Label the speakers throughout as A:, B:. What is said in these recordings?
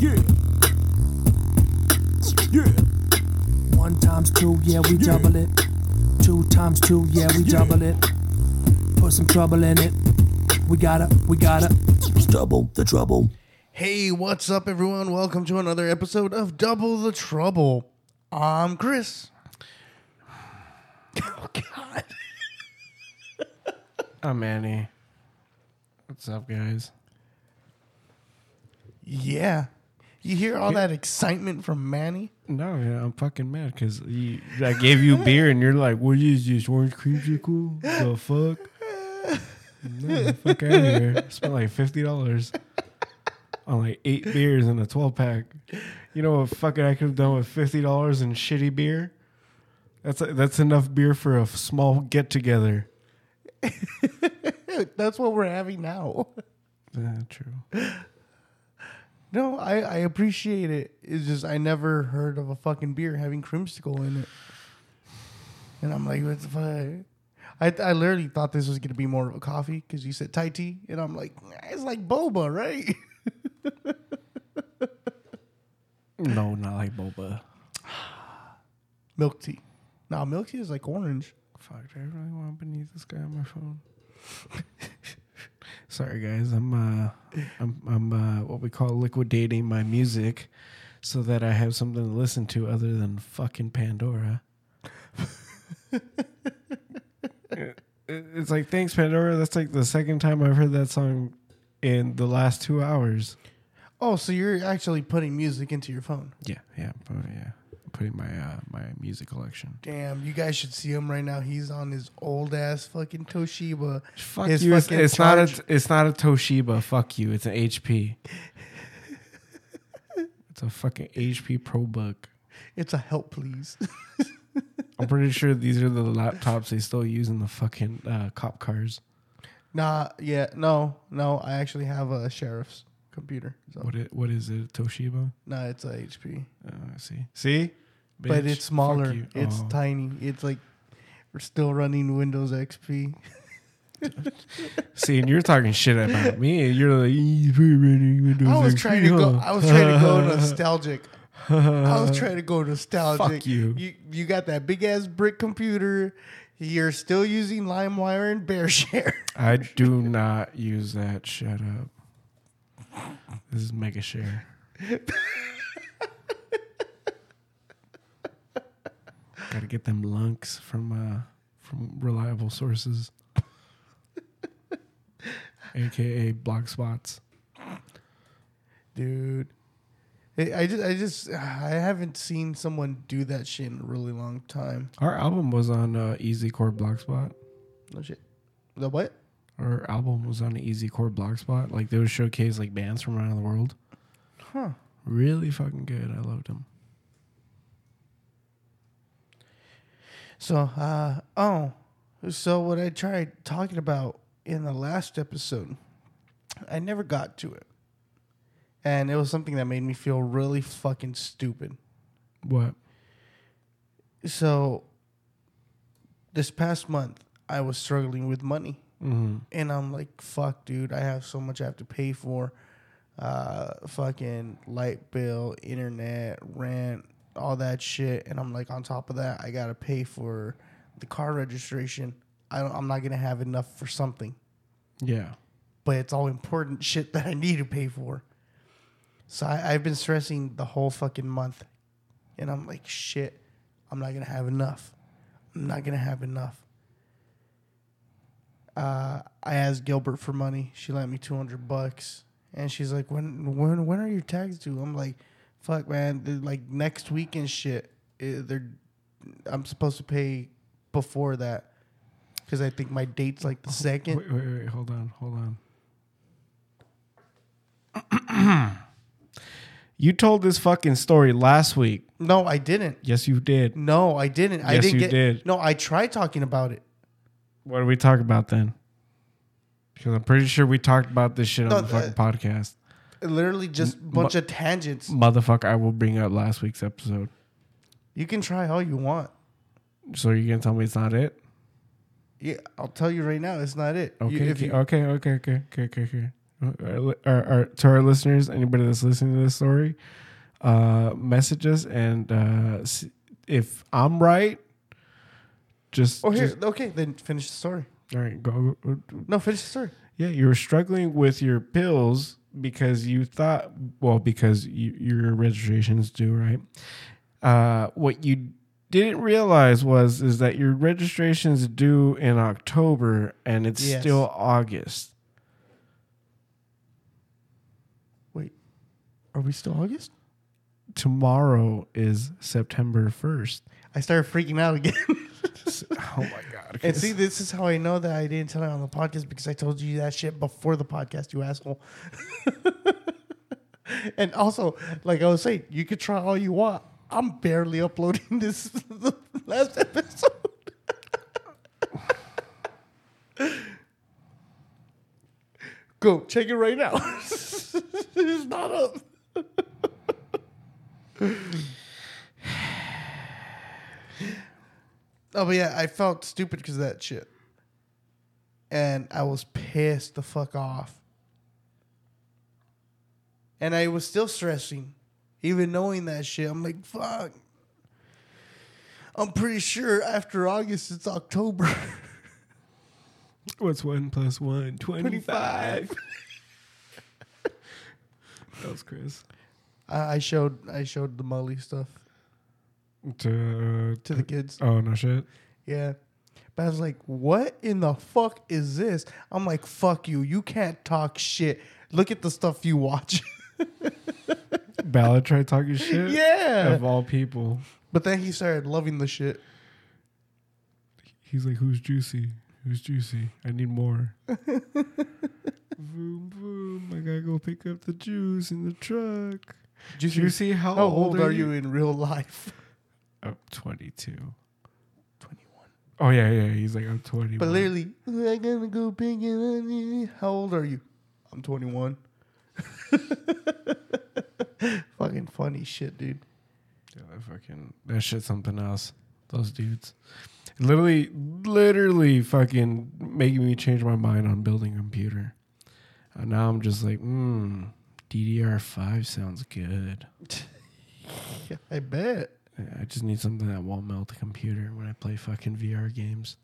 A: Yeah. Yeah.
B: One times two, yeah, we double it. Two times two, yeah, we double it. Put some trouble in it. We gotta, we gotta.
A: Double the trouble.
C: Hey, what's up, everyone? Welcome to another episode of Double the Trouble. I'm Chris. Oh, God.
D: I'm Manny. What's up, guys?
C: Yeah. You hear all that excitement from Manny?
D: No, yeah, I'm fucking mad because I gave you beer and you're like, "What is this orange cream creamsicle? The fuck? No, fuck out of here! I spent like fifty dollars on like eight beers and a twelve pack. You know what? Fucking, I could have done with fifty dollars in shitty beer. That's that's enough beer for a small get together.
C: That's what we're having now.
D: Yeah, true.
C: No, I, I appreciate it. It's just I never heard of a fucking beer having creamsicle in it. And I'm like, what the fuck? I, I literally thought this was going to be more of a coffee because you said Thai tea. And I'm like, it's like boba, right?
D: No, not like boba.
C: milk tea. Now, milk tea is like orange.
D: Fuck, do I really want beneath this guy on my phone? Sorry, guys. I'm uh, I'm I'm uh, what we call liquidating my music, so that I have something to listen to other than fucking Pandora. It's like thanks Pandora. That's like the second time I've heard that song in the last two hours.
C: Oh, so you're actually putting music into your phone.
D: Yeah, yeah, oh, yeah. Putting my uh, my music collection.
C: Damn, you guys should see him right now. He's on his old ass fucking Toshiba.
D: Fuck
C: His
D: you. It's, it's not a it's not a Toshiba. Fuck you. It's an HP. it's a fucking HP ProBook.
C: It's a help, please.
D: I'm pretty sure these are the laptops they still use in the fucking uh, cop cars.
C: nah, yeah, no, no. I actually have a sheriff's computer. So.
D: What it, what is it? Toshiba?
C: No, it's a HP.
D: Uh, see, see,
C: but it's smaller. It's
D: Oh.
C: tiny. It's like we're still running Windows XP.
D: see, and you're talking shit about me. and You're like, "You put running Windows
C: I was
D: XP,
C: trying to go. I was trying to go nostalgic. I was trying to go nostalgic.
D: Fuck you.
C: You you got that big ass brick computer. You're still using LimeWire and BearShare.
D: I do not use that. Shut up. This is Mega Share. Got to get them lunks from uh, from reliable sources, aka Blogspots.
C: Dude. I I just, I just, I haven't seen someone do that shit in a really long time.
D: Our album was on uh, Easy Core Blogspot.
C: No shit. The what?
D: Our album was on Easy Core Blogspot. Like they would showcase like bands from around the world.
C: Huh.
D: Really fucking good. I loved them.
C: So, uh, oh, so what I tried talking about in the last episode, I never got to it. And it was something that made me feel really fucking stupid.
D: What?
C: So, this past month, I was struggling with money.
D: Mm-hmm.
C: And I'm like, fuck, dude, I have so much I have to pay for. Uh, fucking light bill, internet, rent, all that shit. And I'm like, on top of that, I gotta pay for the car registration. I don't, I'm not gonna have enough for something,
D: Yeah.
C: but it's all important shit that I need to pay for. So I, I've been stressing the whole fucking month, and I'm like, shit, I'm not gonna have enough. I'm not gonna have enough. Uh, I asked Gilbert for money. She lent me two hundred bucks, and she's like, "When when when are your tags due?" I'm like, "Fuck, man! they're like next week and shit. They're I'm supposed to pay before that because I think my date's like the second.
D: Wait, wait, wait. Hold on. Hold on. you told this fucking story last week.
C: No, I didn't.
D: Yes, you did.
C: No, I didn't. I didn't
D: you
C: get.
D: did.
C: No, I tried talking about it.
D: What did we talk about then? Because I'm pretty sure we talked about this shit on
C: No,
D: the fucking
C: uh,
D: podcast.
C: Literally, just a bunch of tangents.
D: Motherfucker, I will bring up last week's episode.
C: You can try all you want.
D: So you're gonna tell me it's not it?
C: Yeah, I'll tell you right now, it's not it. You-
D: Okay,
C: if you-
D: okay, okay, okay, okay, okay, okay. our, our, our, to our listeners, anybody that's listening to this story, uh, message us and uh, s- if I'm right, just,
C: Oh, here.
D: just-
C: Okay, then finish the story.
D: all right, go.
C: No, finish the story.
D: Yeah, you were struggling with your pills because you thought, well, because you, your registration is due, right? Uh, what you didn't realize was is that your registration is due in October and it's
C: Yes.
D: still August.
C: Wait, are we still August?
D: Tomorrow is September first.
C: I started freaking out again.
D: oh my god!
C: and see, this is how I know that I didn't tell it on the podcast because I told you that shit before the podcast, you asshole. and also, like I was saying, you could try all you want. I'm barely uploading this the last episode. Go check it right now. it's not up. Oh, but yeah, I felt stupid because of that shit. And I was pissed the fuck off. And I was still stressing, even knowing that shit. I'm like, fuck. I'm pretty sure after August, it's October.
D: What's one plus one? Twenty-five. that was Chris.
C: I I showed I showed the Molly stuff
D: To uh,
C: to the kids.
D: oh no shit.
C: Yeah. But I was like, what in the fuck is this? I'm like, fuck you. You can't talk shit. Look at the stuff you watch.
D: Ballard tried talking shit.
C: yeah.
D: Of all people.
C: But then he started loving the shit.
D: He's like, "Who's juicy? Who's juicy? I need more." boom, boom! I gotta go pick up the juice in the truck.
C: Juicy,
D: Juicy, how,
C: how old are you in real life?
D: Oh, 22.
C: 21.
D: Oh yeah, yeah. He's like, I'm 20.
C: But literally, I gotta go pick it up. How old are you? I'm 21. Fucking funny shit, dude.
D: Yeah, that fucking that shit's something else. Those dudes, literally, literally, fucking making me change my mind on building a computer. And now I'm just like, hmm, DDR5 sounds good.
C: Yeah, I bet.
D: I just need something that won't melt the computer when I play fucking VR games.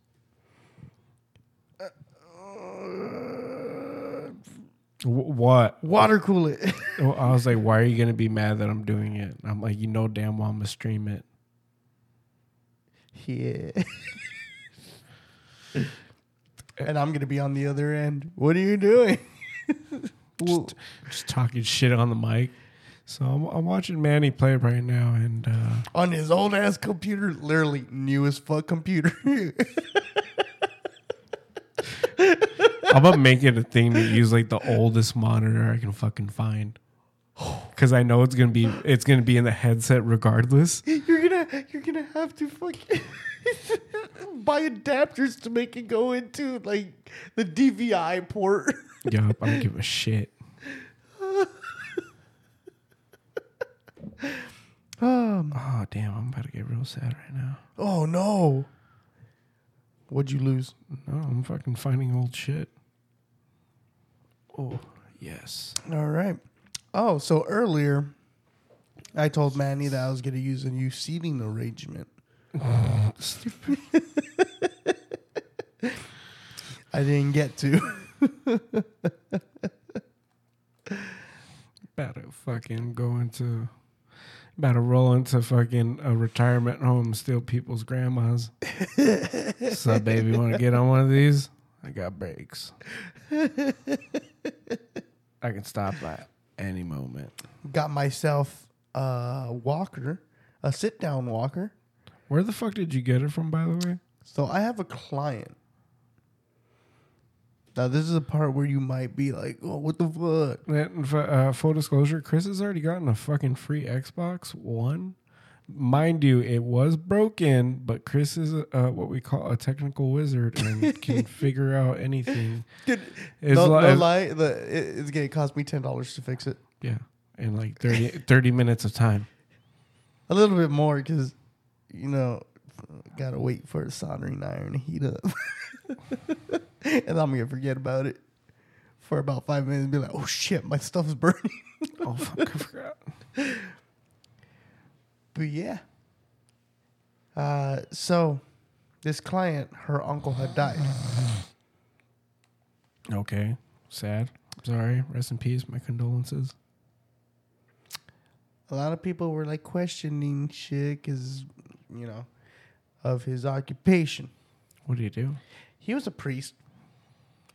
D: Wh- what?
C: Water cool it.
D: Oh, I was like, why are you gonna be mad that I'm doing it? I'm like, you know damn well I'm gonna stream it.
C: yeah. and I'm gonna be on the other end. What are you doing? Well,
D: Just talking shit on the mic. So I'm, I'm watching Manny play right now, and uh,
C: on his old ass computer, literally new as fuck computer.
D: I'm gonna make it a thing to use like the oldest monitor I can fucking find. Cause I know it's gonna be it's gonna be in the headset regardless.
C: you're gonna you're gonna have to fucking buy adapters to make it go into like the DVI port.
D: Yup, I don't give a shit.
C: Um,
D: Oh damn, I'm about to get real sad right now.
C: oh no. What'd you lose?
D: No, I'm fucking finding old shit. Oh yes.
C: All right. Oh, so earlier I told Manny that I was gonna use a new seating arrangement. Stupid. I didn't get to.
D: To fucking go into about to roll into fucking a retirement home and steal people's grandmas. so baby, wanna get on one of these? I got brakes. I can stop at any moment.
C: Got myself a walker, a sit down walker.
D: Where the fuck did you get it from, by the way?
C: So I have a client. Now this is a part where you might be like, "Oh, what the fuck?"
D: And, uh, full disclosure, Chris has already gotten a fucking free Xbox One. Mind you, it was broken, but Chris is uh, what we call a technical wizard and can figure out anything.
C: Dude,
D: It's
C: no,
D: like-
C: no lie, the, it, it's gonna cost me ten dollars to fix it.
D: Yeah, in like 30, 30 minutes of time.
C: A little bit more because, you know, gotta wait for a soldering iron to heat up, and I'm gonna forget about it. for about five minutes and be like, oh shit, my stuff's burning.
D: Oh fuck, I forgot.
C: But yeah. Uh, so this client, her uncle had died.
D: Okay, sad. Sorry. Rest in peace. My condolences.
C: A lot of people were like questioning shit because, you know, of his occupation.
D: What do you do?
C: He was a priest.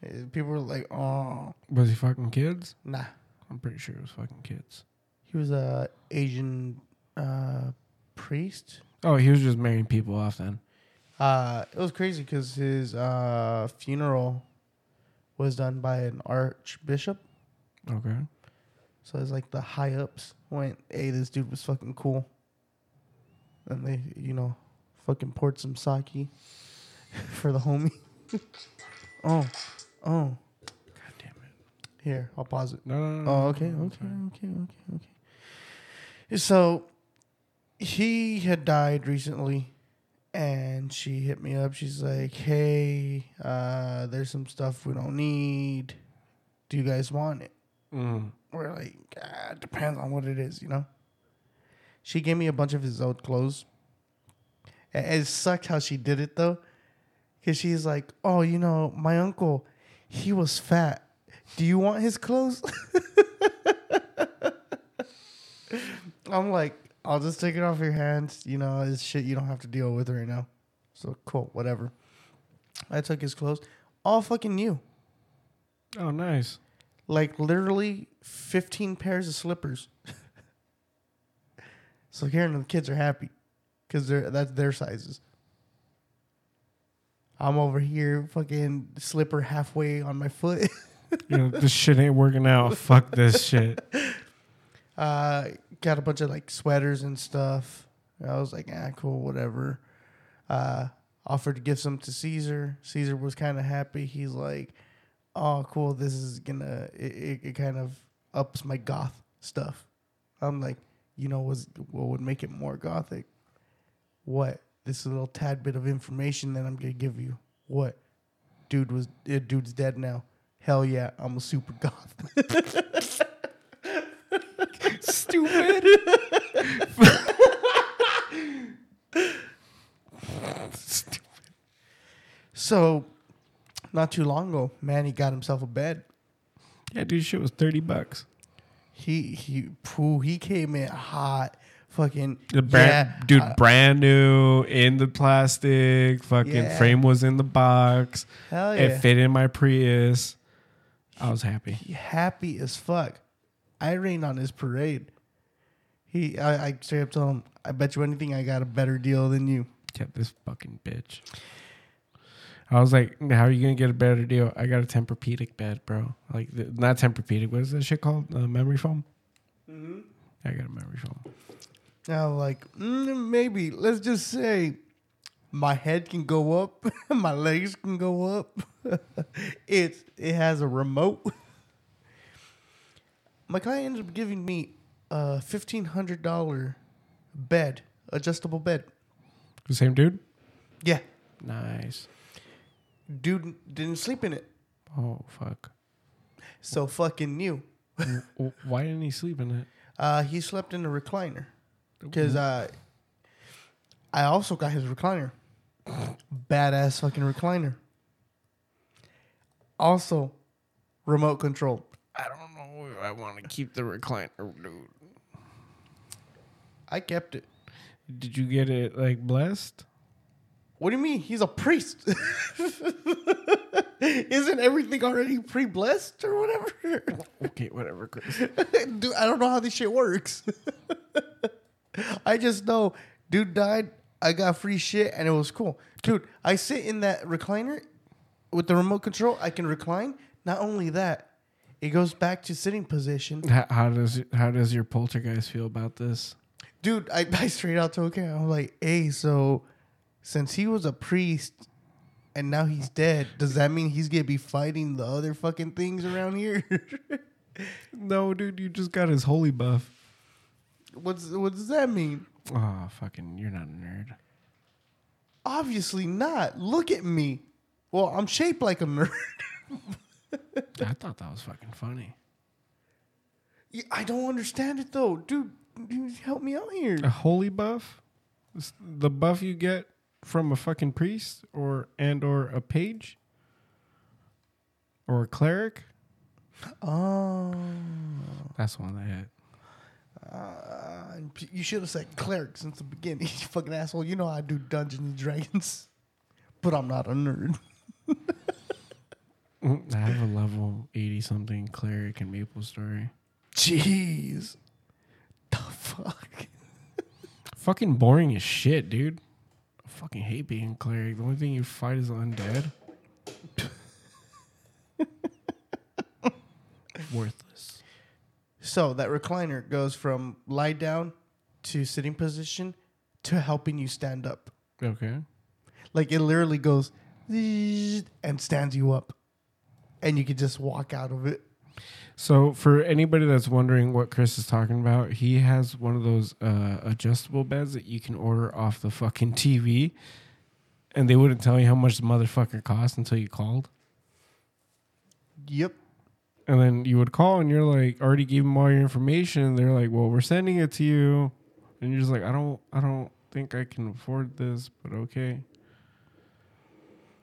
C: Uh, People were like, oh,
D: Was he fucking kids?
C: nah.
D: I'm pretty sure it was fucking kids.
C: He was a Asian uh, priest.
D: Oh, he was just marrying people off then.
C: Uh, it was crazy because his uh, funeral was done by an archbishop.
D: Okay.
C: So it's like the high ups went, "Hey, this dude was fucking cool," and they, you know, fucking poured some sake for the homie. oh, oh,
D: God damn it.
C: here, I'll pause it.
D: No, no, no.
C: Oh, okay, okay, okay, okay, okay. So he had died recently, and she hit me up. She's like, "Hey, uh, there's some stuff we don't need. Do you guys want it?"
D: Mm.
C: We're like, ah, it depends on what it is, you know. She gave me a bunch of his old clothes. And it sucked how she did it though, because she's like, "Oh, you know, my uncle, he was fat. Do you want his clothes?" I'm like, I'll just take it off your hands. You know, it's shit you don't have to deal with right now. So cool, whatever. I took his clothes, all fucking new.
D: Oh, nice.
C: Like literally 15 pairs of slippers. so Karen and the kids are happy because they're that's their sizes. I'm over here fucking slipper halfway on my foot.
D: You know, this shit ain't working out. Fuck this shit.
C: Uh, got a bunch of like sweaters and stuff. I was like, ah, cool, whatever. Uh, offered to give some to Caesar. Caesar was kind of happy. He's like, oh, cool. This is gonna it, it, it kind of ups my goth stuff. I'm like, you know, was what would make it more gothic? What? This little tad bit of information that I'm gonna give you. What? Dude was uh, dude's dead now. Hell yeah, I'm a super goth.
D: Stupid. Stupid.
C: So, not too long ago, Manny got himself a bed.
D: Yeah, dude, shit was 30 bucks.
C: He he poo, he came in hot, fucking
D: The brand,
C: yeah,
D: dude,
C: uh,
D: brand new in the plastic. Fucking
C: Yeah.
D: frame was in the box.
C: hell yeah,
D: It fit in my Prius. I was happy.
C: He happy as fuck. I rained on his parade. He, I, I straight up told him, I bet you anything, I got a better deal than you.
D: Yeah, this fucking bitch. I was like, how are you gonna get a better deal? I got a Tempur-Pedic bed, bro. Like, the, not Tempur-Pedic. What is that shit called? Uh, memory foam.
C: Mm-hmm.
D: I got a memory foam.
C: Now, like, mm, maybe let's just say my head can go up, my legs can go up. it's it has a remote. My client ended up giving me a fifteen hundred dollar bed, adjustable bed.
D: The same dude.
C: Yeah,
D: Nice.
C: dude didn't sleep in it,
D: Oh fuck.
C: so fucking new.
D: Why didn't he sleep in it?
C: Uh, he slept in a recliner because uh, I also got his recliner, badass fucking recliner. Also, remote control.
D: I don't know if I want to keep the recliner, dude.
C: I kept it.
D: Did you get it like blessed?
C: What do you mean? He's a priest. Isn't everything already pre-blessed or whatever?
D: Okay, whatever, Chris.
C: dude, I don't know how this shit works. I just know, dude died. I got free shit, and it was cool, dude. I sit in that recliner with the remote control. I can recline. Not only that, it goes back to sitting position,
D: how, how does how does your poltergeist feel about this?
C: dude. I, I straight out told him, I'm like, hey, so since he was a priest and now he's dead, does that mean he's gonna be fighting the other fucking things around here?
D: No, dude, you just got his holy buff.
C: What's what does that mean?
D: Oh, fucking, you're not a nerd.
C: Obviously not. Look at me. Well, I'm shaped like a nerd.
D: I thought that was fucking funny.
C: Yeah, I don't understand it though, dude. dude, Help me out here.
D: A holy buff? It's the buff you get from a fucking priest or and or a page? Or a cleric?
C: Oh,
D: That's the one that hit.
C: Uh, you should have said cleric since the beginning. You fucking asshole. You know I do Dungeons and Dragons, but I'm not a nerd.
D: I have a level 80 something cleric in Maple Story.
C: Jeez, the fuck.
D: Fucking boring as shit, dude. I fucking hate being cleric. The only thing you fight is undead. Worthless.
C: So that recliner goes from lie down to sitting position to helping you stand up.
D: Okay.
C: Like it literally goes and stands you up, and you can just walk out of it.
D: So, for anybody that's wondering what Chris is talking about, he has one of those uh, adjustable beds that you can order off the fucking TV, and they wouldn't tell you how much the motherfucker cost until you called.
C: Yep.
D: And then you would call, and you're like, already gave them all your information. And they're like, well, we're sending it to you, and you're just like, I don't, I don't think I can afford this, but okay.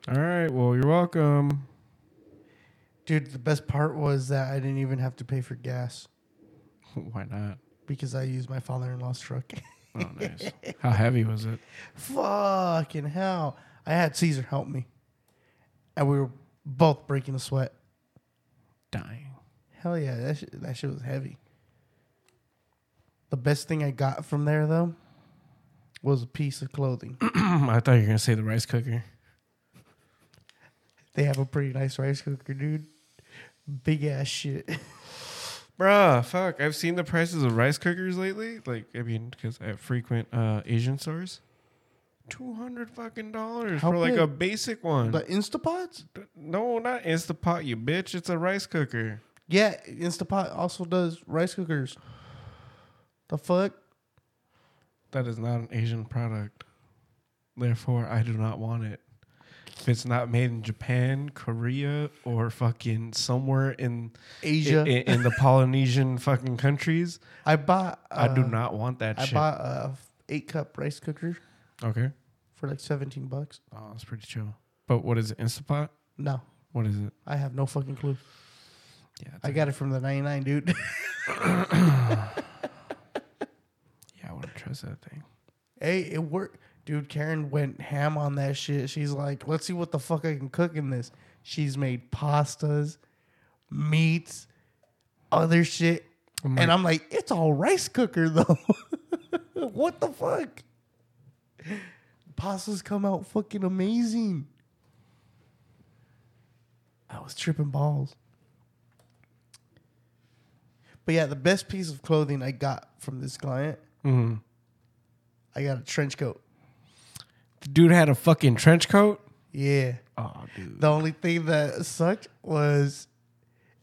D: All right, well, you're welcome.
C: Dude, the best part was that I didn't even have to pay for gas
D: Why not?
C: because I used my father in law's truck.
D: Oh, nice. how heavy was it?
C: Fucking hell. I had Caesar help me. And we were both breaking a sweat.
D: Dying.
C: Hell yeah, that shit, that shit was heavy. The best thing I got from there, though, was a piece of clothing.
D: I thought you were gonna say the rice cooker.
C: they have a pretty nice rice cooker, dude. Big ass shit.
D: Bruh, fuck. I've seen the prices of rice cookers lately. Like, I mean, because I frequent uh, Asian stores. Two hundred fucking dollars
C: How
D: for like
C: big?
D: a basic one.
C: the Instapots?
D: no, not Instapot, you bitch. It's a rice cooker.
C: Yeah, Instapot also does rice cookers. The fuck?
D: That is not an Asian product. Therefore, I do not want it. If it's not made in Japan, Korea, or fucking somewhere in
C: Asia.
D: in, in the Polynesian fucking countries,
C: I bought.
D: I do
C: uh,
D: not want that shit.
C: I
D: shit.
C: bought a eight cup rice cooker
D: okay.
C: for like seventeen bucks.
D: Oh, that's pretty chill. But what is it? Instapot?
C: No,
D: What is it?
C: I have no fucking clue.
D: Yeah,
C: I got it from the ninety nine, dude.
D: Yeah, I wouldn't trust that thing.
C: hey, it worked, dude. Karen went ham on that shit. She's like, "Let's see what the fuck I can cook in this." She's made pastas, meats, other shit,
D: I'm
C: and I'm like, "It's all rice cooker though." what the fuck? Pastas come out fucking amazing. I was tripping balls. But yeah, the best piece of clothing I got from this client,
D: Mhm.
C: I got a trench coat.
D: The dude had a fucking trench coat.
C: Yeah.
D: Oh, dude.
C: The only thing that sucked was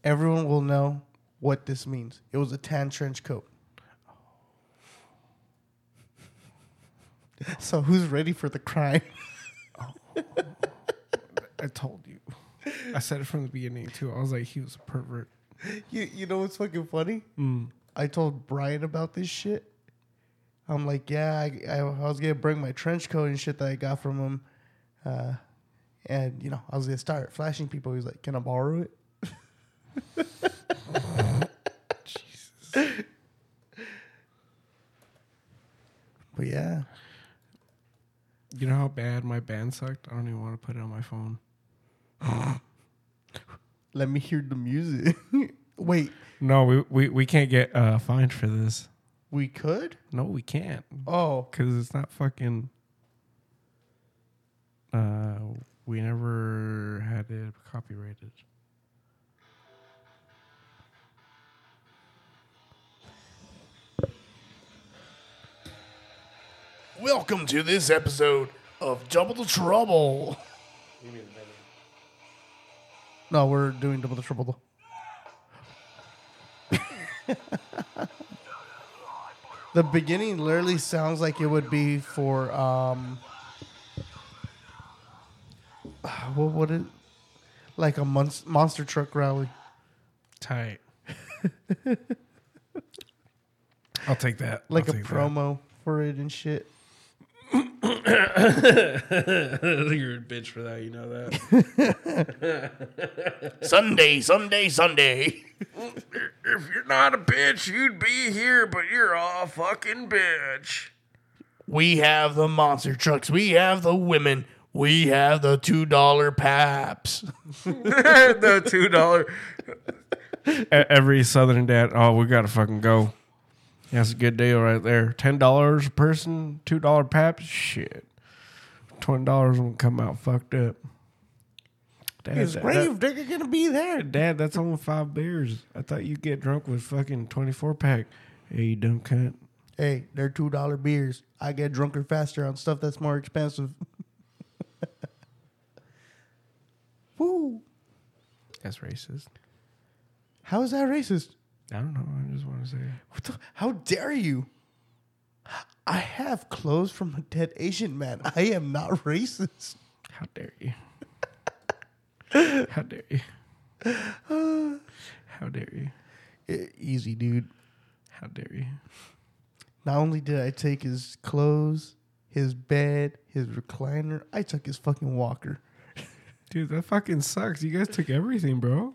C: everyone will know what this means. It was a tan trench coat. So who's ready for the crime?
D: I told you. I said it from the beginning too. I was like, he was a pervert.
C: you you know what's fucking funny?
D: Mm.
C: I told Brian about this shit. I'm like, yeah, I, I, I was gonna bring my trench coat and shit that I got from him, uh, and you know, I was gonna start flashing people. He's like, "Can I borrow it?" But yeah,
D: You know how bad my band sucked? I don't even want to put it on my phone.
C: let me hear the music. Wait,
D: No, we we, we can't get uh, fined for this.
C: we could?
D: No, we can't
C: Oh,
D: because it's not fucking. Uh, we never had it copyrighted.
C: Welcome to this episode of Double the Trouble. No, we're doing Double the Trouble the beginning literally sounds like it would be for um what would it like a mon- monster truck rally.
D: Tight. I'll take that.
C: Like
D: I'll
C: a
D: take
C: promo for it and shit.
D: That. You're a bitch for that. You know that.
C: Sunday, Sunday, Sunday.
D: if you're not a bitch, you'd be here, but you're a fucking bitch.
C: We have the monster trucks. We have the women. We have the two dollar Pabsts.
D: the two dollar. Every Southern dad, oh, we gotta fucking go. That's a good deal right there. Ten dollars a person, two dollar Pabsts. Shit, twenty dollars won't come out fucked up. Dad,
C: His
D: that-
C: grave digger gonna be there.
D: Dad, that's only five beers. I thought you'd get drunk with fucking twenty four pack. Hey, you dumb cunt.
C: Hey, they're two dollar beers. I get drunker faster on stuff that's more expensive. Woo!
D: That's racist.
C: How is that racist?
D: I don't know. I just want to say.
C: What the, how dare you? I have clothes from a dead Asian man. I am not racist.
D: How dare you? How dare you? How dare you?
C: E- easy, dude.
D: How dare you?
C: Not only did I take his clothes, his bed, his recliner, I took his fucking walker.
D: Dude, that fucking sucks. You guys took everything, bro.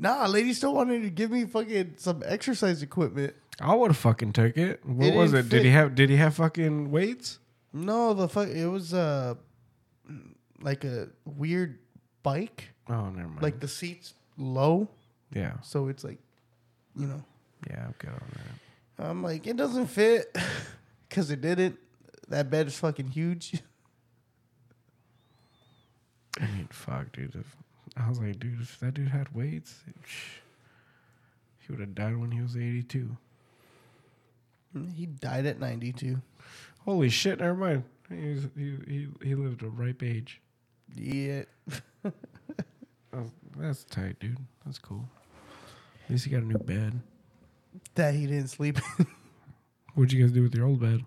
C: Nah, lady still wanted to give me fucking some exercise equipment.
D: I would have fucking took it. What
C: It
D: was
C: didn't
D: it? Did he
C: fit.
D: have? Did he have fucking weights?
C: No, the fuck, it was uh like a weird bike.
D: Oh, never mind.
C: Like the seats low,
D: yeah,
C: so it's like, you know.
D: yeah, I'm good on that.
C: I'm like, it doesn't fit because it didn't. That bed is fucking huge.
D: I mean, fuck, dude. If, I was like, dude, if that dude had weights, he would have died when he was 82.
C: he died at 92.
D: Holy shit! Never mind. He was, he he he lived a ripe age.
C: Yeah.
D: Oh, that's tight, dude. That's cool. At least he got a new bed.
C: That he didn't sleep. in.
D: What'd you guys do with your old bed?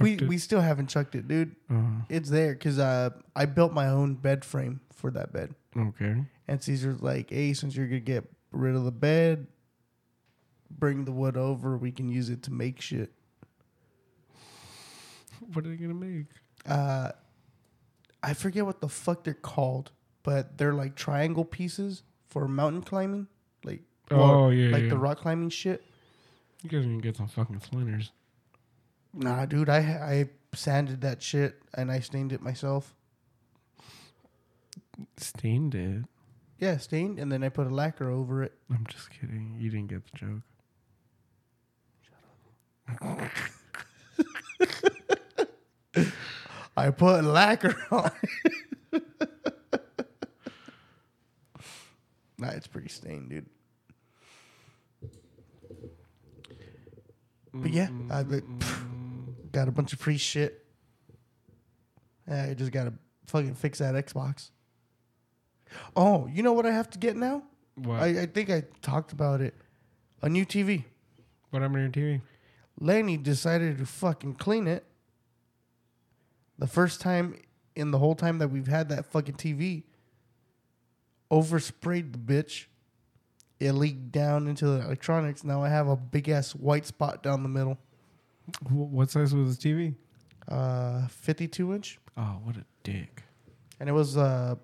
C: We
D: it?
C: we still haven't chucked it, dude.
D: Uh,
C: It's there because uh, I built my own bed frame for that bed.
D: okay.
C: And Caesar's like, hey, since you're going to get rid of the bed, bring the wood over. We can use it to make shit.
D: What are they gonna make?
C: Uh, I forget what the fuck they're called, but they're like triangle pieces for mountain climbing. Like,
D: Oh, yeah,
C: Like
D: yeah.
C: the rock climbing shit.
D: You guys can get some fucking splinters.
C: Nah, dude, I I sanded that shit and I stained it myself.
D: Stained it.
C: Yeah, stained, and then I put a lacquer over it.
D: I'm just kidding. You didn't get the joke.
C: I put lacquer on it. nah, it's pretty stained, dude. But yeah, I but, mm-hmm. Got a bunch of free shit. I just gotta fucking fix that Xbox. Oh, you know what I have to get now?
D: What?
C: I, I think I talked about it. A new TV.
D: what happened to your TV?
C: Lenny decided to fucking clean it. The first time in the whole time that we've had that fucking TV, oversprayed the bitch. It leaked down into the electronics. Now I have a big ass white spot down the middle.
D: Wh- What size was the TV?
C: Uh, 52 inch.
D: Oh, what a dick.
C: And it was uh,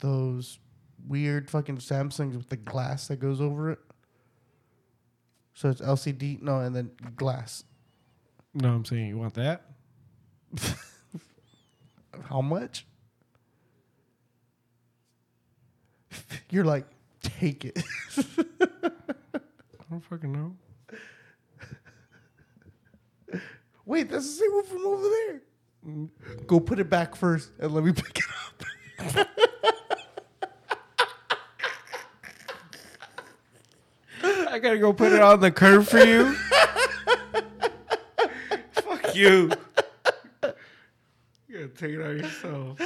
C: those weird fucking Samsungs with the glass that goes over it. So it's LCD, no, and then glass.
D: No, I'm saying you want that?
C: How much? You're like, take it.
D: I don't fucking know.
C: Wait, that's the same one from over there. Go put it back first and let me pick it up.
D: I gotta go put it on the curb for you. Fuck you. You gotta take it out yourself.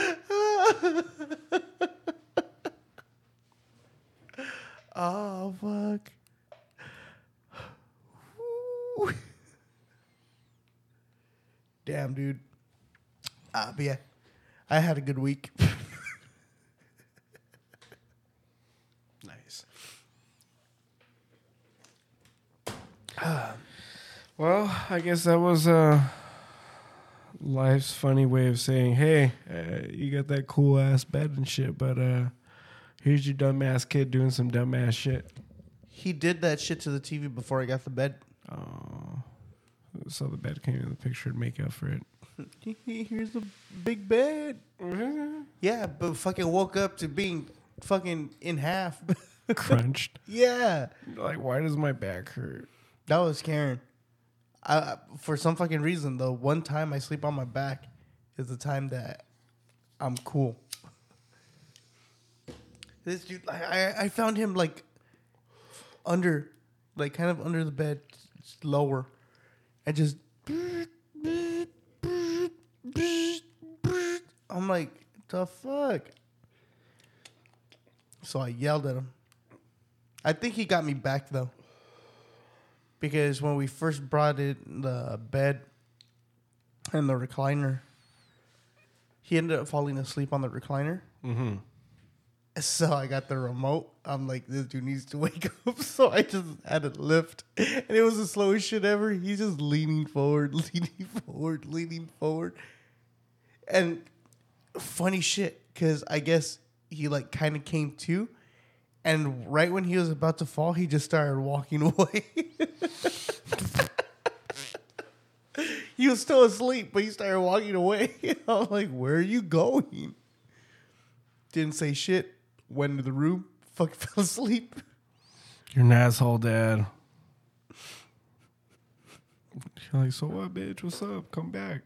C: yeah, I had a good week. nice.
D: Well, I guess that was uh, life's funny way of saying, "Hey, uh, you got that cool ass bed and shit, but uh, here's your dumbass kid doing some dumbass shit."
C: He did that shit to the TV before I got the bed.
D: Oh, so the bed came in the picture to make up for it.
C: Here's a big bed. Yeah, but fucking woke up to being fucking in half.
D: Crunched.
C: yeah,
D: Like, why does my back hurt?
C: that was Karen. I, I- for some fucking reason, the one time I sleep on my back is the time that I'm cool. This dude, I, I, I found him like under, like kind of under the bed, s- lower, and just. I'm like, the fuck. So I yelled at him. I think he got me back though because when we first brought in the bed and the recliner, he ended up falling asleep on the recliner.
D: Mm-hmm.
C: So I got the remote. I'm like, this dude needs to wake up. So I just had it lift, and it was the slowest shit ever. He's just leaning forward, leaning forward, leaning forward, and funny shit because I guess he like kind of came to. And right when he was about to fall, he just started walking away. he was still asleep, but he started walking away. I'm like, where are you going? Didn't say shit. Went into the room. Fucking fell asleep.
D: You're an asshole, dad. You're like, so what, bitch? What's up? Come back.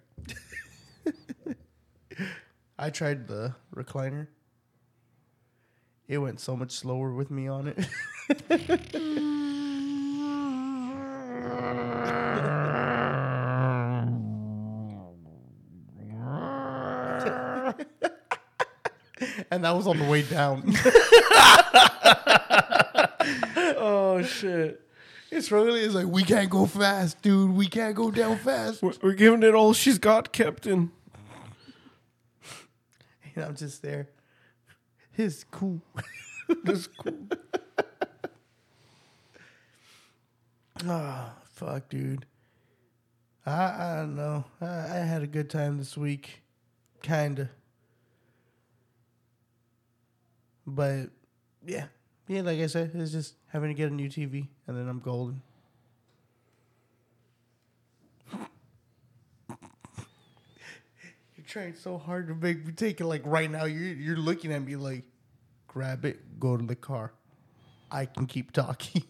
C: I tried the recliner. It went so much slower with me on it. and that was on the way down.
D: Oh shit.
C: it's really it's like we can't go fast, dude. We can't go down fast.
D: We're, we're giving it all she's got, Captain.
C: And I'm just there. It's cool.
D: That's cool.
C: Ah, fuck, dude. I I don't know. I, I had a good time this week, kinda. But yeah, yeah. Like I said, it's just having to get a new TV, and then I'm golden. Trying so hard to make me take it. Like right now, you're you're looking at me like, grab it, go to the car. I can keep talking.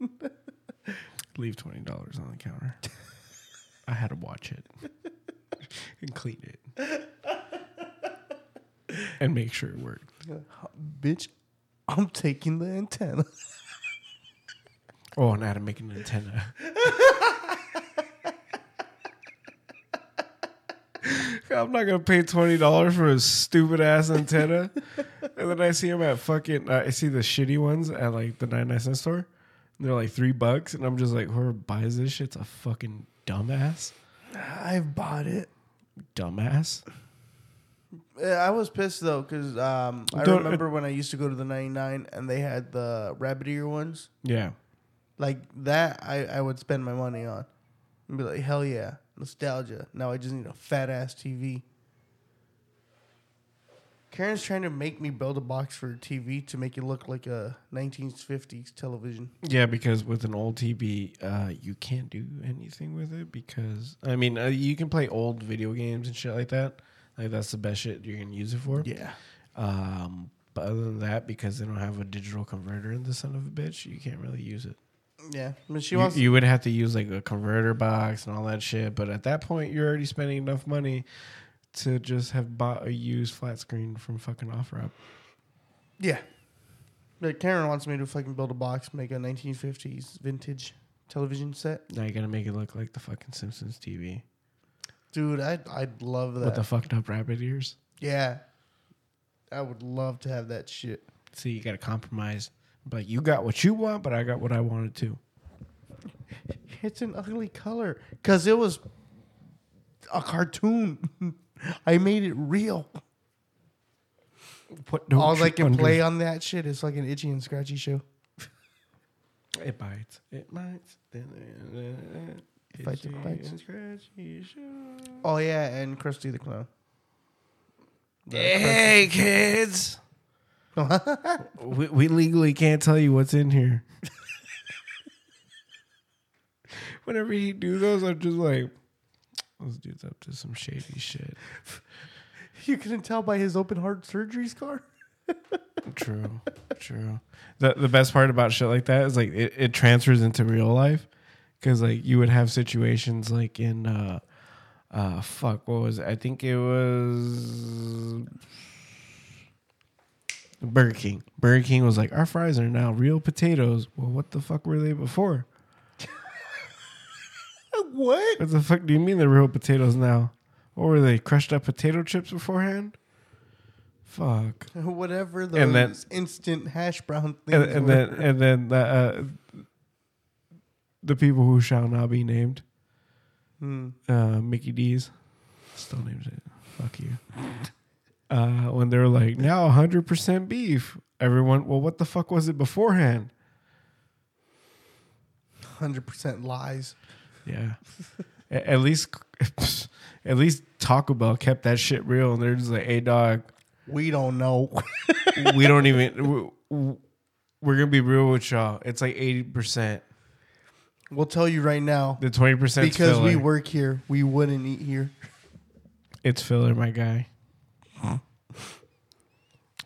D: Leave twenty dollars on the counter. I had to watch it and clean it and make sure it worked.
C: Bitch, I'm taking the antenna.
D: Oh, and I had to make an antenna. I'm not gonna pay twenty dollars for a stupid ass antenna, and then I see them at fucking. Uh, I see the shitty ones at like the ninety nine cent store. And they're like three bucks, and I'm just like, whoever buys this shit's a fucking dumbass,
C: I've bought it.
D: dumbass.
C: I was pissed though because um, I
D: Don't-
C: remember when I used to go to the 99 and they had the rabbit ear ones.
D: Yeah,
C: Like that, I, I would spend my money on. And be like, hell yeah, nostalgia. Now I just need a fat ass TV. Karen's trying to make me build a box for a TV to make it look like a 1950s television.
D: yeah, because with an old TV, uh, you can't do anything with it because I mean, uh, you can play old video games and shit like that. Like that's the best shit you're gonna use it for.
C: Yeah.
D: Um, but other than that, because they don't have a digital converter in the son of a bitch, you can't really use it.
C: Yeah. But she
D: You,
C: wants
D: you would have to use like a converter box and all that shit. But at that point, you're already spending enough money to just have bought a used flat screen from fucking OfferUp.
C: Yeah. But Karen wants me to fucking build a box, make a 1950s vintage television set.
D: Now you're gonna make it look like the fucking Simpsons TV
C: Dude, I'd, I'd love that.
D: with the fucked up rabbit ears.
C: yeah. I would love to have that shit.
D: See, you gotta compromise. But you got what you want, but I got what I wanted too.
C: It's an ugly color because it was a cartoon. I made it real.
D: What
C: All I can
D: under-
C: play on that shit is like an itchy and scratchy show.
D: It bites. It bites. It
C: bites, it bites.
D: and scratchy, sure.
C: Oh yeah, and Krusty the Clown. The
D: Hey kids, we, we legally can't tell you what's in here. Whenever he do those, I'm just like, those dude's up to some shady shit.
C: You couldn't tell by his open heart surgery scar.
D: True, true. The the best part about shit like that is like it, it transfers into real life because like you would have situations like in uh uh fuck what was it? I think it was Burger King. Burger King was like our fries are now real potatoes. Well, what the fuck were they before?
C: What?
D: What the fuck do you mean they're real potatoes now? What were they crushed up potato chips beforehand? Fuck.
C: Whatever those
D: And then-
C: instant hash brown things.
D: and, and
C: were.
D: then and then the uh, the people who shall not be named,
C: Hmm.
D: uh, Mickey D's, still names it. Fuck you. Uh, when they're like now 100 percent beef, everyone. Well, what the fuck was it beforehand?
C: hundred percent lies.
D: Yeah, at, at least at least Taco Bell kept that shit real, and they're just like, hey dog,
C: We don't know.
D: we don't even. we- We're gonna be real with y'all. It's like 80 percent.
C: we'll tell you right now
D: The 20 percent
C: because we work here. We wouldn't eat here.
D: It's filler, my guy.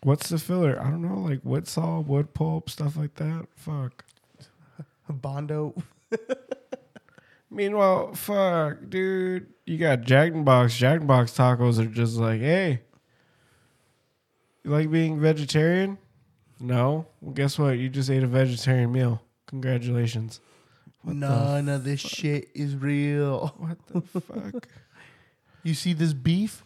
D: What's the filler? I don't know, like wood saw, wood pulp, stuff like that. Fuck.
C: Bondo.
D: Meanwhile, fuck, dude, you got Jack in Box. Jack in Box tacos are just like, hey, you like being vegetarian? No. Well, guess what? You just ate a vegetarian meal. Congratulations. What
C: None of this shit is real.
D: What the fuck?
C: You see this beef?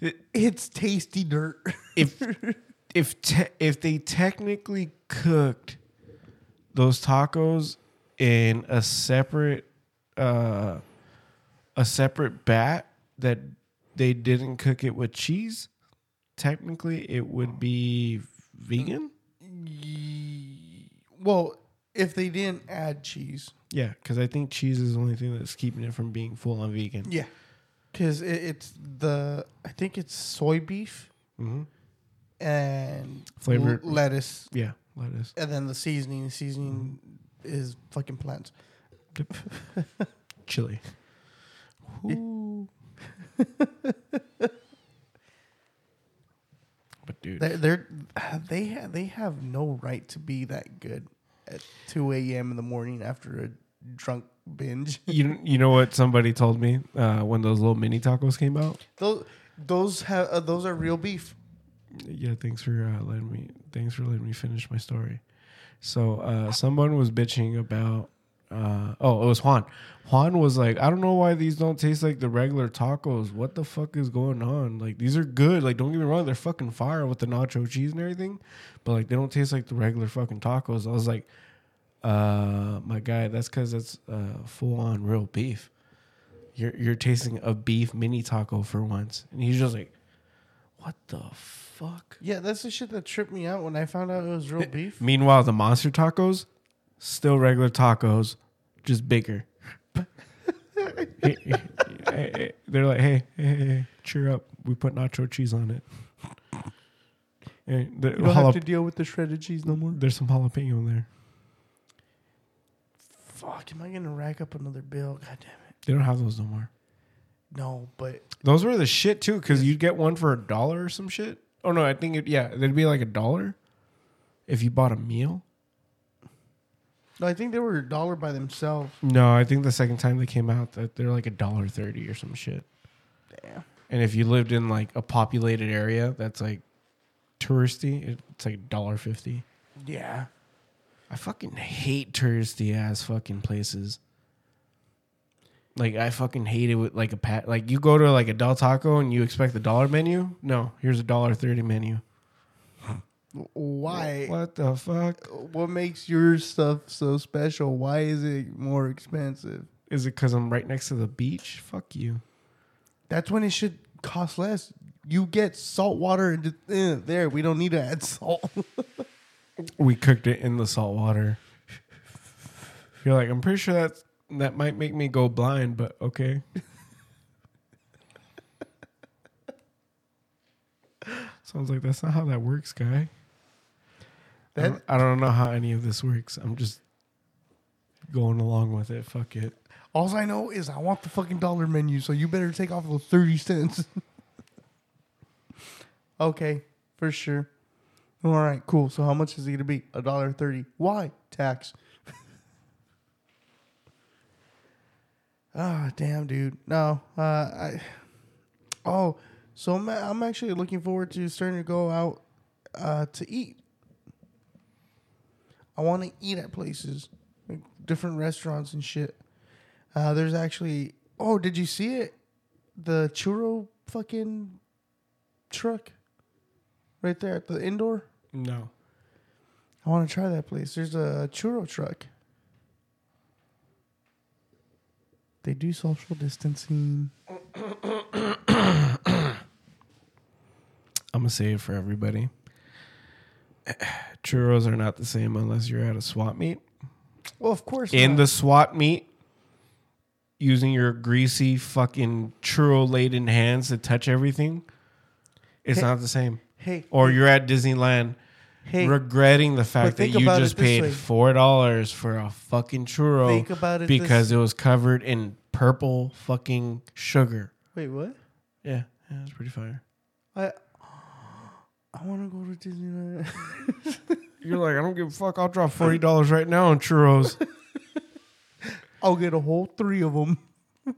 D: It-
C: It's tasty dirt.
D: if if te- if they technically cooked those tacos in a separate uh a separate bat that they didn't cook it with cheese technically it would be vegan?
C: Well, if they didn't add cheese,
D: yeah because i think cheese is the only thing that's keeping it from being full on vegan.
C: Yeah, because it, it's the I think it's soy beef
D: hmm
C: and
D: Flavored-
C: l- lettuce,
D: yeah lettuce.
C: And then the seasoning. The seasoning is fucking plants.
D: chili. But dude.
C: They're, they're they ha- they have no right to be that good at two a.m. in the morning after a drunk binge.
D: you you know what somebody told me uh, when those little mini tacos came out?
C: Those those have uh, those are real beef.
D: Yeah, thanks for uh, letting me thanks for letting me finish my story. So uh, someone was bitching about. Uh, oh, it was Juan. Juan was like, I don't know why these don't taste like the regular tacos. What the fuck is going on? Like these are good. Like don't get me wrong, they're fucking fire with the nacho cheese and everything, but like they don't taste like the regular fucking tacos. I was like, uh, my guy, that's because it's uh, full on real beef. You're you're tasting a beef mini taco for once, and he's just like, what the fuck?
C: Yeah, that's the shit that tripped me out when I found out it was real beef.
D: Meanwhile, the monster tacos, still regular tacos, just bigger. Hey, hey, hey, They're like, hey, hey, hey, cheer up. We put nacho cheese on it. Hey, the
C: You don't
D: jalap-
C: have to deal with the shredded cheese no more.
D: there's some jalapeno in there.
C: Fuck, am I gonna rack up another bill? God damn it.
D: They don't have those no more.
C: No, but
D: Those were the shit too, because you'd get one for a dollar or some shit. Oh no, I think it, yeah, they'd be like a dollar if you bought a meal.
C: no, I think they were a dollar by themselves.
D: No, I think the second time they came out that they're like a dollar thirty or some shit.
C: Damn.
D: And if you lived in like a populated area that's like touristy, it's like a dollar fifty.
C: Yeah.
D: I fucking hate touristy ass fucking places. Like I fucking hate it with like a pat. Like you go to like a Del Taco and you expect the dollar menu. No, here's a dollar thirty menu.
C: Why?
D: What the fuck?
C: What makes your stuff so special? Why is it more expensive?
D: Is it because I'm right next to the beach? Fuck you.
C: That's when it should cost less. You get salt water and just, eh, there. We don't need to add salt.
D: We cooked it in the salt water. You're like, I'm pretty sure that that might make me go blind, but okay. Sounds like that's not how that works, guy. I don't, I don't know how any of this works. I'm just going along with it. Fuck it.
C: all I know is I want the fucking dollar menu, so you better take off those thirty cents. okay, for sure. All right, cool. So how much is it gonna be? A dollar thirty. Why tax? Ah, damn, dude. No, uh, I. Oh, so I'm, I'm actually looking forward to starting to go out uh, to eat. I want to eat at places, like different restaurants and shit. Uh, there's actually. Oh, did you see it? The churro fucking truck, right there at the indoor.
D: No.
C: I want to try that place. There's a churro truck. They do social distancing.
D: I'm gonna say it for everybody. Churros are not the same unless you're at a swap meet.
C: Well, of course.
D: In
C: not.
D: the swap meet, using your greasy fucking churro laden hands to touch everything, it's
C: Hey-
D: not the same.
C: hey,
D: Or you're at Disneyland
C: hey,
D: regretting the fact that you just paid
C: way.
D: four dollars for a fucking churro
C: Think about it
D: because it was covered in purple fucking sugar.
C: wait, what?
D: Yeah, yeah, it's pretty fire.
C: I I want to go to Disneyland.
D: You're like, I don't give a fuck. I'll drop forty dollars right now on churros.
C: I'll get a whole three of them.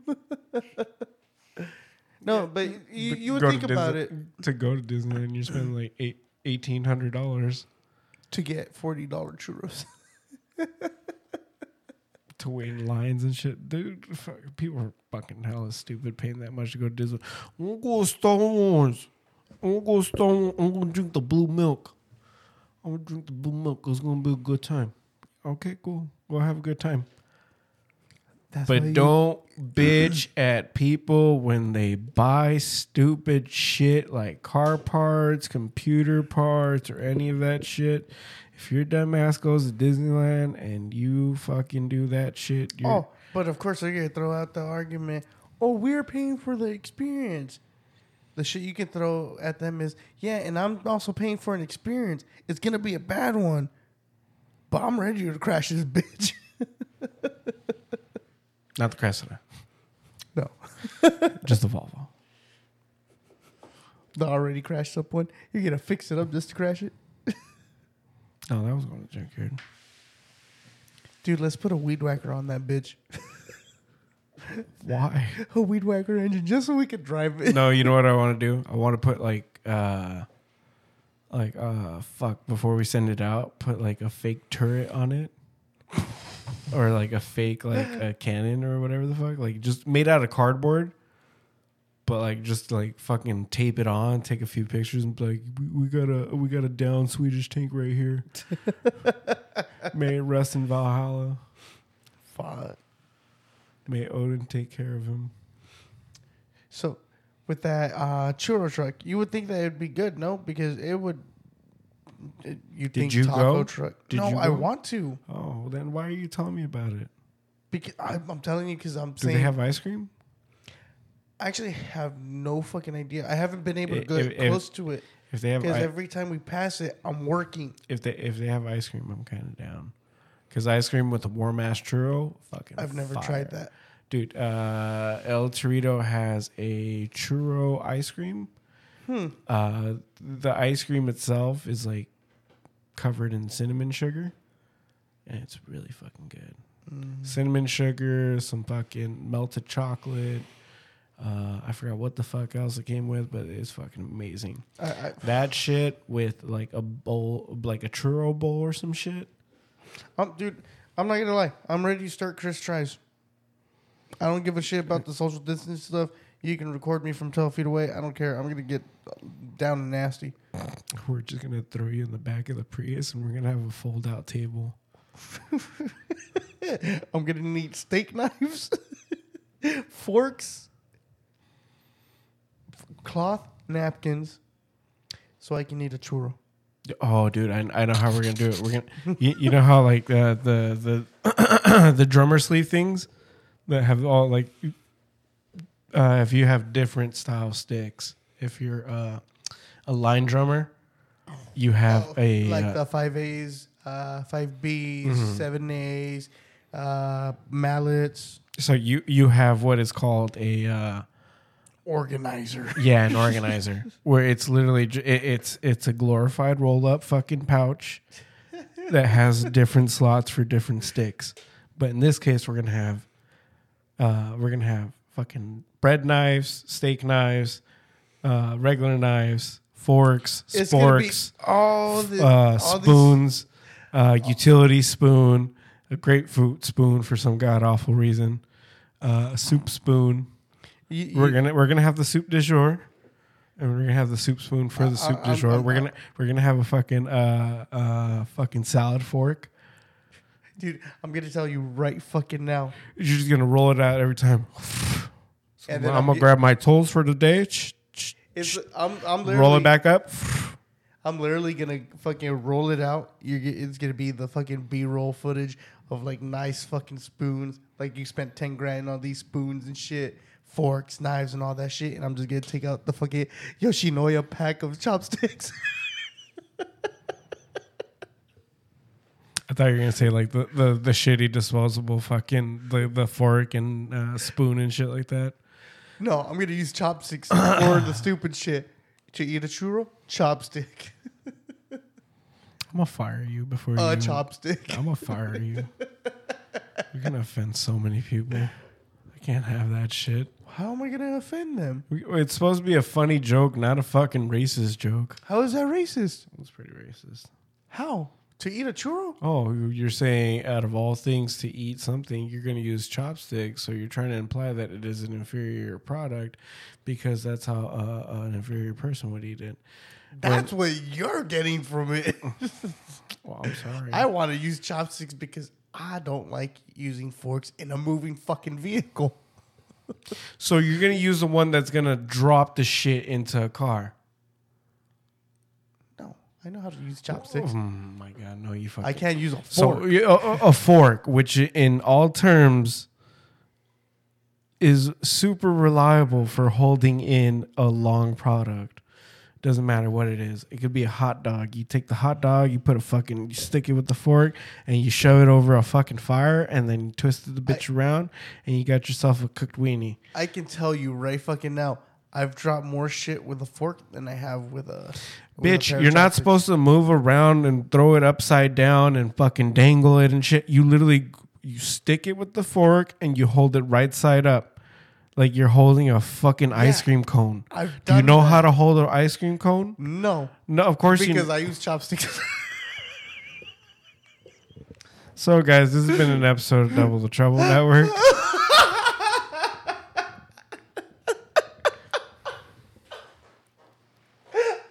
C: no, but you, you would think about
D: Disney-
C: it
D: to go to Disneyland. You spend like eight eighteen hundred dollars
C: to get forty dollar churros.
D: to wait in lines and shit, dude. Fuck, people are fucking hella stupid paying that much to go to Disney. I'm gonna go to Star Wars. I'm gonna go to Star Wars. I'm gonna drink the blue milk. I'm gonna drink the blue milk. It's gonna be a good time. Okay, cool. Go have a good time.
C: That's
D: But don't bitch at people when they buy stupid shit like car parts, computer parts, or any of that shit. If your dumbass goes to Disneyland and you fucking do that shit, you're,
C: Oh, but of course they're gonna throw out the argument. Oh, we're paying for the experience. The shit you can throw at them is, yeah, and I'm also paying for an experience. It's gonna be a bad one, but I'm ready to crash this bitch.
D: Not the Cressida,
C: no,
D: just the Volvo.
C: the already crashed up one. You're gonna fix it up just to crash it,
D: No, that was going to junkyard.
C: dude. Let's put a weed whacker on that bitch.
D: Why?
C: A weed whacker engine, just so we could drive it.
D: no, you know what I want to do? I want to put like, uh, like, uh, fuck, before we send it out, put like a fake turret on it. Or like a fake, like a cannon or whatever the fuck. Like just made out of cardboard. But like just like fucking tape it on, take a few pictures and be like, we, we got a we got a down Swedish tank right here. May it rest in Valhalla.
C: Fuck.
D: May Odin take care of him.
C: So, with that uh, churro truck, you would think that it'd be good, no? Because it would. You think
D: you
C: taco
D: go?
C: truck?
D: Did
C: no,
D: you
C: I
D: go?
C: want to.
D: Oh, then why are you telling me about it?
C: Because I, I'm telling you, because I'm
D: Do
C: saying
D: they have ice cream?
C: I actually have no fucking idea. I haven't been able to
D: If-
C: get
D: if- if-
C: close to it
D: If they have
C: because
D: i-
C: every time we pass it, I'm working.
D: if they if they have ice cream, I'm kind of down. Because ice cream with a warm ass churro, fucking.
C: I've never
D: fire.
C: tried that.
D: dude. Uh, El Torito has a churro ice cream.
C: Hmm.
D: Uh, the ice cream itself is like covered in cinnamon sugar, and it's really fucking good.
C: Mm.
D: Cinnamon sugar, some fucking melted chocolate. Uh, I forgot what the fuck else it came with, but it's fucking amazing.
C: I, I,
D: That shit with like a bowl, like a churro bowl or some shit.
C: I'm, dude, I'm not gonna lie. I'm ready to start Chris tries. I don't give a shit about the social distance stuff. You can record me from 12 feet away. I don't care. I'm gonna get down and nasty.
D: We're just gonna throw you in the back of the Prius, and we're gonna have a fold-out table.
C: I'm gonna need steak knives, forks, f- cloth napkins, so I can eat a churro.
D: Oh, dude, I, I know how we're gonna do it. We're gonna, you, you know how like uh, the the the drummer sleeve things that have all like, uh, if you have different style sticks, if you're uh, a line drummer, you have a
C: like
D: uh,
C: the five A's, uh, five B's,
D: Mm-hmm.
C: seven A's, uh, mallets,
D: so you you have what is called a uh,
C: organizer.
D: yeah an organizer where it's literally it, it's it's a glorified roll up fucking pouch that has different slots for different sticks but in this case we're gonna have uh we're gonna have fucking bread knives steak knives uh regular knives forks
C: It's
D: sporks
C: all the
D: uh,
C: all
D: spoons, uh, utility spoon, a grapefruit spoon for some god awful reason, uh, a soup spoon.
C: you-
D: We're gonna we're gonna have the soup du jour, and we're gonna have the soup spoon for the soup du jour. We're gonna we're gonna have a fucking uh uh fucking salad fork.
C: dude, I'm gonna tell you right fucking now.
D: You're just gonna roll it out every time. So
C: And
D: I'm,
C: then
D: gonna grab my tools for the day.
C: It's I'm I'm
D: roll it back up.
C: I'm literally gonna fucking roll it out. You're it's gonna be the fucking B-roll footage of like nice fucking spoons. Like you spent ten grand on these spoons and shit, forks, knives, and all that shit. And I'm just gonna take out the fucking Yoshinoya pack of chopsticks.
D: I thought you were gonna say like the, the, the shitty disposable fucking the, the fork and uh, spoon and shit like that.
C: No, I'm gonna use chopsticks or the stupid shit. To eat a churro, chopstick.
D: I'm gonna fire you before you.
C: A chopstick.
D: I'm gonna fire you. You're gonna offend so many people. I can't have that shit.
C: How am I gonna offend them?
D: We- It's supposed to be a funny joke, not a fucking racist joke.
C: How is that racist?
D: It's pretty racist.
C: How to eat a churro?
D: Oh, you're saying out of all things to eat something, you're going to use chopsticks. So you're trying to imply that it is an inferior product because that's how uh, an inferior person would eat it.
C: That's what you're getting from it.
D: Well, I'm sorry.
C: I want to use chopsticks because I don't like using forks in a moving fucking vehicle.
D: so you're going to use the one that's going to drop the shit into a car.
C: I know how to use chopsticks.
D: Oh my god, no, you fucking.
C: I can't use a fork.
D: yeah, a, a- fork, which in all terms is super reliable for holding in a long product. Doesn't matter what it is. It could be a hot dog. You take the hot dog, you put a fucking, you stick it with the fork, and you shove it over a fucking fire, and then you twist the bitch around, and you got yourself a cooked weenie.
C: I can tell you right fucking now. I've dropped more shit with a fork than I have with a with a
D: Bitch,
C: pair
D: you're not supposed to move around and throw it upside down and fucking dangle it and shit. You literally you stick it with the fork and you hold it right side up. Like you're holding a fucking ice cream cone.
C: I've
D: Do you know
C: that.
D: how to hold an ice cream cone?
C: No,
D: No, of course
C: because
D: you Because
C: I use chopsticks.
D: So guys, this has been an episode of Double the Trouble Network.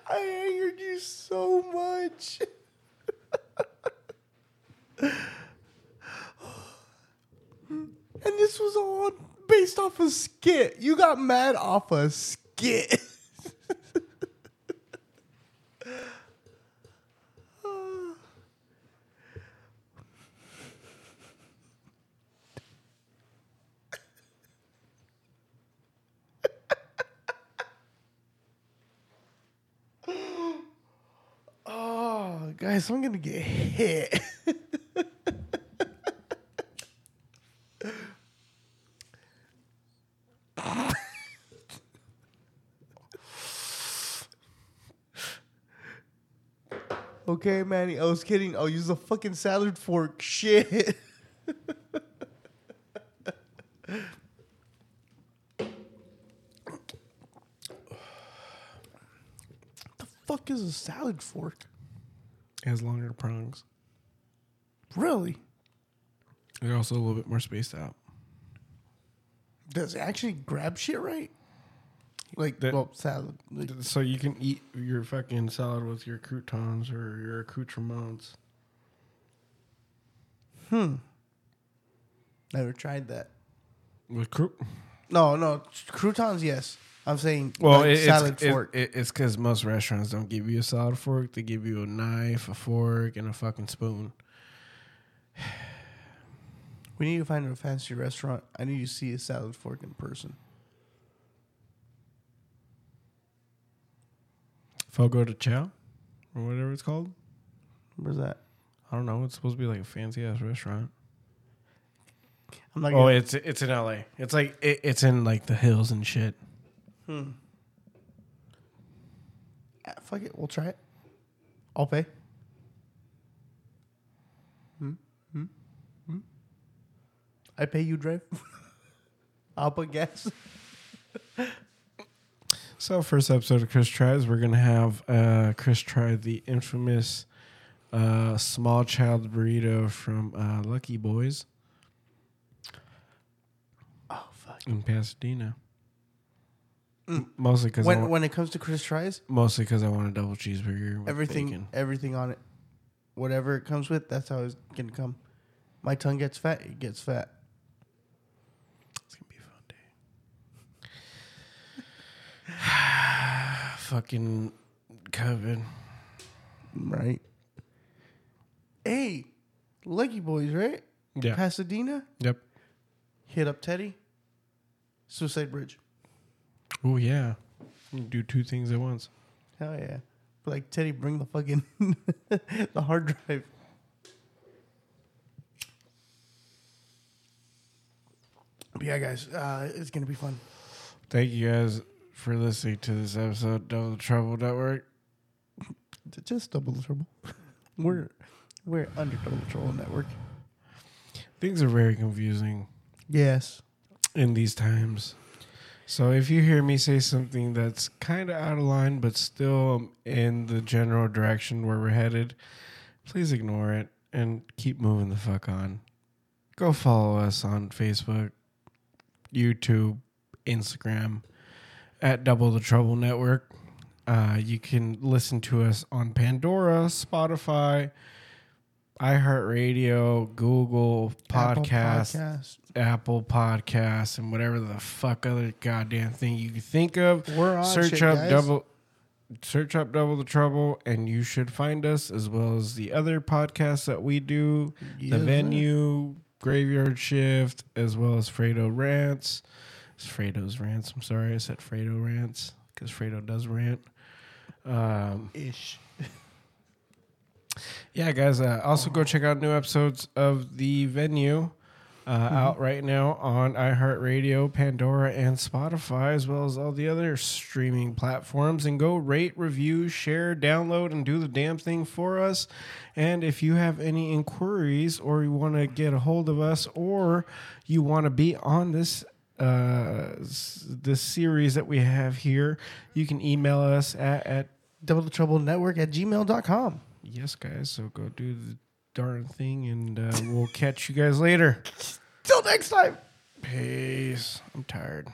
C: I angered you so much. and this was all based off a skit. You got mad off a skit. oh, guys, I'm gonna get hit. Okay, Manny, I was kidding. I'll use a fucking salad fork. Shit. the fuck is a salad fork?
D: It has longer prongs.
C: Really?
D: They're also a little bit more spaced out.
C: Does it actually grab shit right? Like,
D: That-
C: well, salad. Like,
D: So you can eat your fucking salad with your croutons or your accoutrements. Hmm.
C: Never tried that.
D: With croup
C: No, no, croutons, yes. I'm saying
D: Well,
C: like
D: it,
C: salad
D: it's,
C: fork.
D: it- it's because most restaurants don't give you a salad fork. They give you a knife, a fork, and a fucking spoon.
C: we need to find a fancy restaurant. I need to see a salad fork in person.
D: Fogo de Chao, or whatever it's called.
C: Where's that?
D: I don't know. It's supposed to be like a fancy ass restaurant.
C: I'm not.
D: Oh,
C: gonna,
D: it's it's in L.A. It's like it, it's in like the hills and shit.
C: Ah, fuck it. We'll try it. I'll pay. Hmm? Hmm? Hmm? I pay you drive. I'll put gas.
D: So first episode of Chris tries, we're gonna have uh, Chris try the infamous uh, small child burrito from uh, Lucky Boys
C: Oh fuck.
D: in Pasadena. M- Mostly because
C: When when it comes to Chris tries,
D: mostly because I want a double cheeseburger. With
C: everything
D: bacon.
C: everything on it, whatever it comes with, that's how it's gonna come. My tongue gets fat. It gets fat.
D: It's gonna be a fun day. Fucking COVID.
C: Right. Hey, Lucky Boys, right?
D: Yeah.
C: Pasadena.
D: Yep.
C: Hit up Teddy. Suicide Bridge.
D: Oh yeah. Do two things at once.
C: Hell yeah. But like Teddy, bring the fucking the hard drive. But yeah, guys, uh, it's gonna be fun.
D: Thank you guys for listening to this episode of the Trouble Network.
C: Just double the trouble. We're we're under double the trouble network.
D: Things are very confusing
C: Yes.
D: in these times. So if you hear me say something that's kind of out of line, but still um, in the general direction where we're headed, please ignore it and keep moving the fuck on. Go follow us on Facebook, YouTube, Instagram at Double the Trouble Network. Uh, you can listen to us on Pandora, Spotify, iHeartRadio, Google
C: Apple
D: Podcasts,
C: Podcast.
D: Apple Podcasts, and whatever the fuck other goddamn thing you can think of.
C: We're on
D: search
C: shit,
D: up
C: guys.
D: double. Search up Double the Trouble, and you should find us as well as the other podcasts that we do,
C: Yes,
D: the venue, Graveyard Shift, as well as Fredo Rants. It's Fredo's Rants. I'm sorry, I said Fredo Rants because Fredo does rant. Um,
C: Ish.
D: yeah, guys. Uh, also, go check out new episodes of the venue uh, out right now on iHeartRadio, Pandora, and Spotify, as well as all the other streaming platforms. And go rate, review, share, download, and do the damn thing for us. And if you have any inquiries or you want to get a hold of us or you want to be on this uh this series that we have here you can email us at, at
C: Double the trouble network at gmail.com.
D: Yes, guys. So go do the darn thing, and uh, we'll catch you guys later.
C: Till next time.
D: Peace. I'm tired.